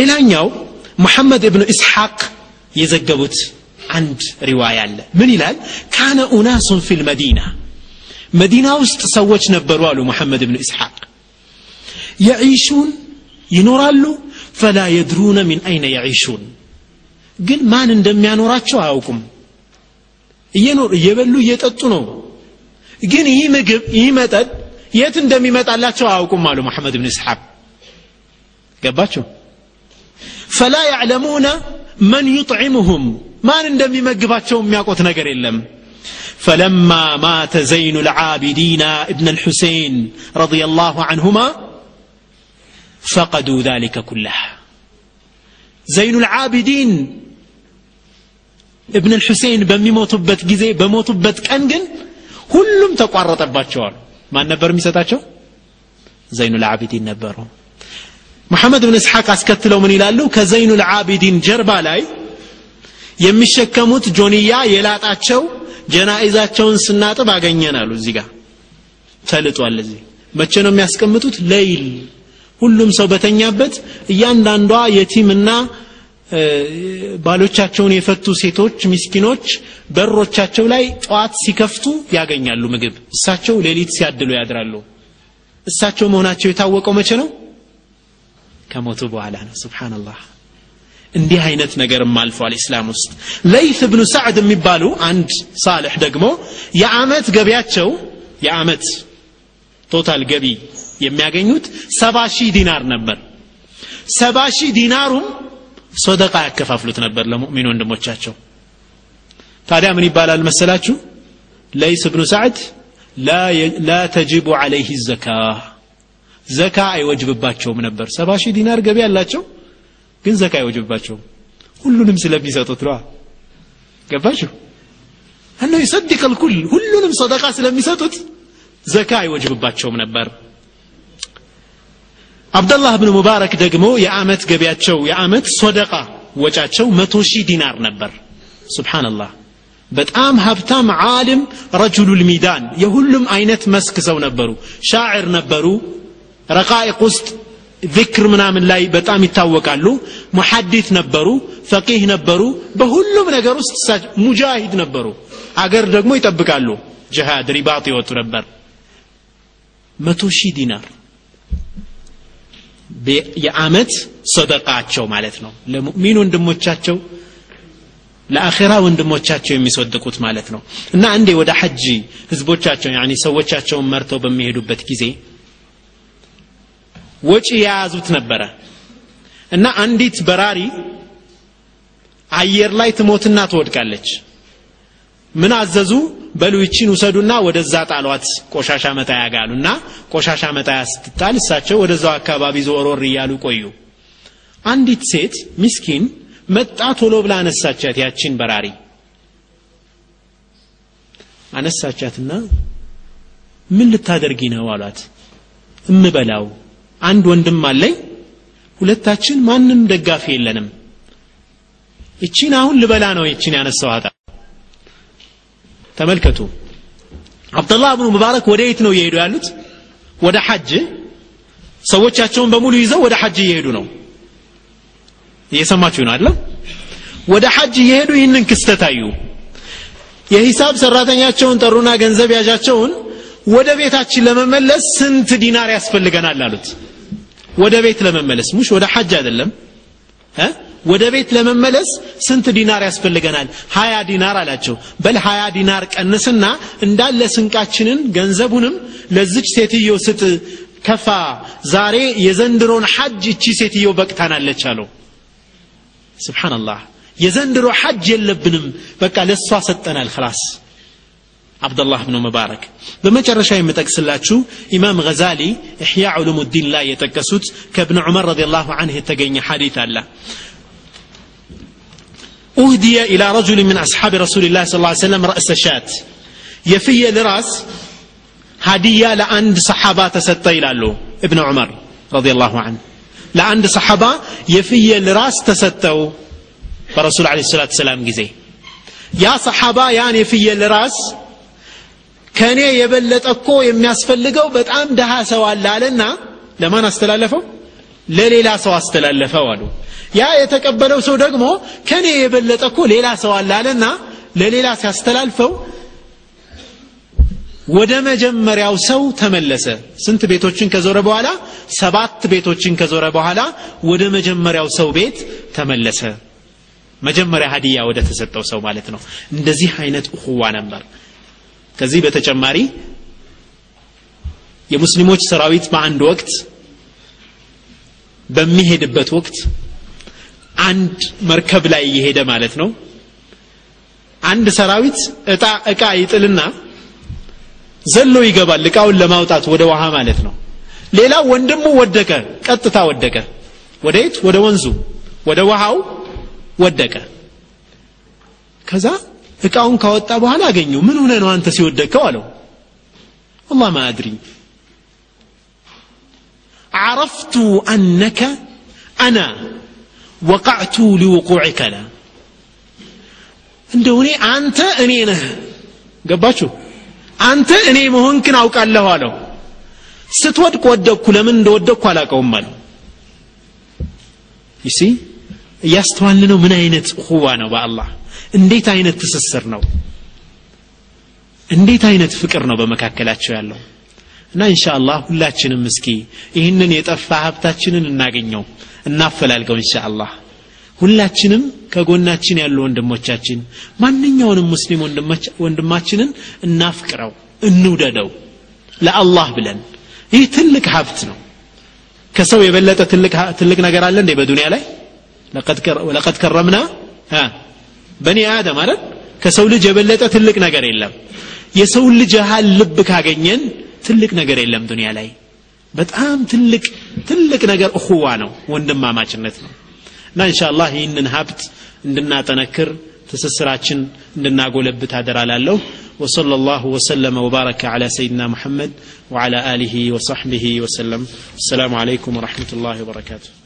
ሌላኛው ሙሐመድ እብኑ ኢስሐቅ የዘገቡት አንድ ሪዋያ አለ ምን ይላል ካነ ኡናሱን ፊል መዲና መዲና ውስጥ ሰዎች ነበሩ አሉ ሙሐመድ እብኑ ኢስሐቅ የዒሹን ይኖራሉ ፈላ የድሩነ ሚን አይነ የዒሹን ግን ማን እንደሚያኖራቸው አያውቁም እየኖር እየበሉ እየጠጡ ነው ግን ይህ ምግብ ይህ መጠጥ የት እንደሚመጣላቸው አያውቁም አሉ መሐመድ ብን እስሐቅ ገባቸው ፈላ ያዕለሙነ መን ዩጥዕሙሁም ማን እንደሚመግባቸው የሚያውቁት ነገር የለም فلما مات زين العابدين ابن الحسين رضي الله عنهما فقدوا ذلك كله زين العابدين ابن الحسين በሚሞቱበት ጊዜ በሞቱበት ቀን ግን ሁሉም ተቋረጠባቸዋል ማን ነበር የሚሰጣቸው ዘይኑ ልዓቢዲን ነበሩ መሐመድ ብን እስሐቅ አስከትለው ምን ይላሉ? ከዘይኑ ልዓቢዲን ጀርባ ላይ የሚሸከሙት ጆንያ የላጣቸው ጀናኢዛቸውን ስናጥብ አገኘን አሉ። እዚህ ጋር ተልጧል። እዚህ መቼ ነው የሚያስቀምጡት? ለይል። ሁሉም ሰው በተኛበት እያንዳንዷ የቲምና ባሎቻቸውን የፈቱ ሴቶች ሚስኪኖች በሮቻቸው ላይ ጠዋት ሲከፍቱ ያገኛሉ ምግብ። እሳቸው ሌሊት ሲያድሉ ያድራሉ። እሳቸው መሆናቸው የታወቀው መቼ ነው ከሞቱ በኋላ ነው። سبحان الله እንዲህ አይነት ነገርም አልፏል ኢስላም ውስጥ። ለይት ብኑ ሳዕድ የሚባሉ አንድ صالح ደግሞ የአመት ገቢያቸው የአመት total ገቢ የሚያገኙት ሰባ ሺህ ዲናር ነበር። ሰባ ሺህ ዲናሩም ሶደቃ ያከፋፍሉት ነበር ለሙእሚን ወንድሞቻቸው። ታዲያ ምን ይባላል መሰላችሁ? ለይስ ብኑ ሳዕድ ላ ተጅቡ ዓለይህ ዘካ ዘካ አይወጅብባቸውም ነበር። ሰባ ሺህ ዲናር ገቢ ያላቸው ግን ዘካ አይወጅብባቸውም። ሁሉንም ስለሚሰጡት ነዋ ገባችሁ? እነው ይሰድቅ ልኩል ሁሉንም ሰደቃ ስለሚሰጡት ዘካ አይወጅብባቸውም ነበር። አብደላህ ብን ሙባረክ ደግሞ የአመት ገቢያቸው የአመት ሶደቃ ወጫቸው መቶ ሺህ ዲናር ነበር። ስብሓንላህ በጣም ሀብታም ዓሊም ረጁሉ ልሚዳን የሁሉም አይነት መስክ ሰው ነበሩ። ሻዕር ነበሩ ረቃኢቅ ውስጥ ذክር ምናምን ላይ በጣም ይታወቃሉ። ሙሐዲት ነበሩ ፈቂህ ነበሩ በሁሉም ነገር ውስጥ ሙጃሂድ ነበሩ። አገር ደግሞ ይጠብቃሉ። ጅሃድ ሪባጥ ይወጡ ነበር። መቶ ሺህ ዲናር የአመት ሰደቃቸው ማለት ነው። ለሙእሚን ወንድሞቻቸው ለአኼራ ወንድሞቻቸው የሚሰድቁት ማለት ነው። እና አንዴ ወደ ሐጅ ህዝቦቻቸው ሰዎቻቸውን መርተው በሚሄዱበት ጊዜ ወጪ የያዙት ነበረ። እና አንዲት በራሪ አየር ላይ ትሞትና ትወድቃለች። ምን አዘዙ? በሉ ይቺን ውሰዱና ወደዛ ጣሏት። ቆሻሻ መጣያ ጋሉ እና ቆሻሻ መጣያ ስትጣል እሳቸው ወደዛው አካባቢ ዞሮር እያሉ ቆዩ። አንዲት ሴት ሚስኪን መጣ ቶሎ ብላ አነሳቻት ያቺን በራሪ። አነሳቻትና ምን ልታደርጊ ነው አሏት። እምበላው አንድ ወንድም አለኝ። ሁለታችን ማንም ደጋፊ የለንም። እቺን አሁን ልበላ ነው ይቺን ያነሳዋታ ተመልከቱ። አብደላህ ብኑ ሙባረክ ወደ የት ነው እየሄዱ ያሉት? ወደ ሐጅ። ሰዎቻቸውን በሙሉ ይዘው ወደ ሐጅ እየሄዱ ነው። እየሰማችሁ ነው አይደለም ወደ ሐጅ እየሄዱ ይህንን ክስተት አዩ። የሂሳብ ሰራተኛቸውን ጠሩና ገንዘብ ያዣቸውን ወደ ቤታችን ለመመለስ ስንት ዲናር ያስፈልገናል አሉት ወደ ቤት ለመመለስ። ሙሽ ወደ ሐጅ አይደለም? ወደ ቤት ለመመለስ ስንት ዲናር ያስፈልገናል? ሀያ ዲናር አላቸው። በል ሀያ ዲናር ቀንስና እንዳለ ስንቃችንን ገንዘቡንም ለዚች ሴትዮ ስጥ። كفى። ዛሬ የዘንድሮን ሐጅ እቺ ሴትዮ በቅታናለች አለው። سبحان الله የዘንድሮ ሐጅ የለብንም። በቃ ለእሷ ሰጠናል። خلاص አብደላህ ብኑ ሙባረክ በመጨረሻ የምጠቅስላችሁ ኢማም ገዛሊ ኢሕያ ዑሉሙዲን ላይ የጠቀሱት ከእብን ዑመር ረዲ ላሁ አንህ የተገኘ ሐዲት አለ أهدي إلى رجل من أصحاب رسول الله صلى الله عليه وسلم رأس شات يفي لراس هدية لأند صحابة تستي له ابن عمر رضي الله عنه لأند صحابة يفي لراس تستو فرسول عليه الصلاة والسلام جزي يا صحابة يعني يفي لراس ከእኔ የበለጠ እኮ የሚያስፈልገው በጣም ደሃ ሰው አለ አለና ለማን አስተላለፈው? ለሌላ ሰው አስተላለፈው አሉ። ያ የተቀበለው ሰው ደግሞ ከኔ የበለጠ እኮ ሌላ ሰው አለ አለና ለሌላ ሲያስተላልፈው ወደ መጀመሪያው ሰው ተመለሰ። ስንት ቤቶችን ከዞረ በኋላ? ሰባት ቤቶችን ከዞረ በኋላ ወደ መጀመሪያው ሰው ቤት ተመለሰ። መጀመሪያ ሀዲያ ወደ ተሰጠው ሰው ማለት ነው። እንደዚህ አይነት እኹዋ ነበር ከዚህ በተጨማሪ የሙስሊሞች ሰራዊት በአንድ ወቅት በሚሄድበት ወቅት አንድ መርከብ ላይ እየሄደ ማለት ነው። አንድ ሰራዊት እጣ እቃ ይጥልና ዘሎ ይገባል እቃውን ለማውጣት ወደ ውሃ ማለት ነው። ሌላ ወንድሙ ወደቀ ቀጥታ ወደቀ። ወደ የት? ወደ ወንዙ። ወደ ውሃው ወደቀ። ከዛ እቃውን ካወጣ በኋላ አገኘው ምን ሆነ ነው አንተ ሲወደቀው አለው والله ما أدري عرفت أنك أنا وقعت لوقوعك لا እንደው እኔ አንተ እኔ ነህ ገባችሁ አንተ እኔ መሆንክን አውቃለሁ አለው ስትወድቅ ወደቅኩ ለምን እንደወደቅኩ አላቀውም አለው ይሲ እያስተዋል ነው ምን አይነት ሁዋ ነው በአላህ እንዴት አይነት ትስስር ነው? እንዴት አይነት ፍቅር ነው በመካከላቸው ያለው? እና ኢንሻአላህ ሁላችንም እስኪ ይህንን የጠፋ ሀብታችንን እናገኘው እናፈላልገው ኢንሻአላህ። ሁላችንም ከጎናችን ያሉ ወንድሞቻችን ማንኛውንም ሙስሊም ወንድማችንን እናፍቅረው እንውደደው ለአላህ ብለን። ይህ ትልቅ ሀብት ነው። ከሰው የበለጠ ትልቅ ነገር አለ እንዴ በዱንያ ላይ? ለቀድ ከረምና በኒ አደም አይደል ከሰው ልጅ የበለጠ ትልቅ ነገር የለም የሰው ልጅ ያህል ልብ ካገኘን ትልቅ ነገር የለም ዱንያ ላይ በጣም ትልቅ ትልቅ ነገር እኹዋ ነው ወንድማማችነት ነው እና ኢንሻአላህ ይህንን ሀብት እንድናጠነክር ትስስራችን እንድናጎለብት አደራላለሁ وصلى الله وسلم وبارك على سيدنا محمد وعلى آله وصحبه وسلم السلام عليكم ورحمة الله وبركاته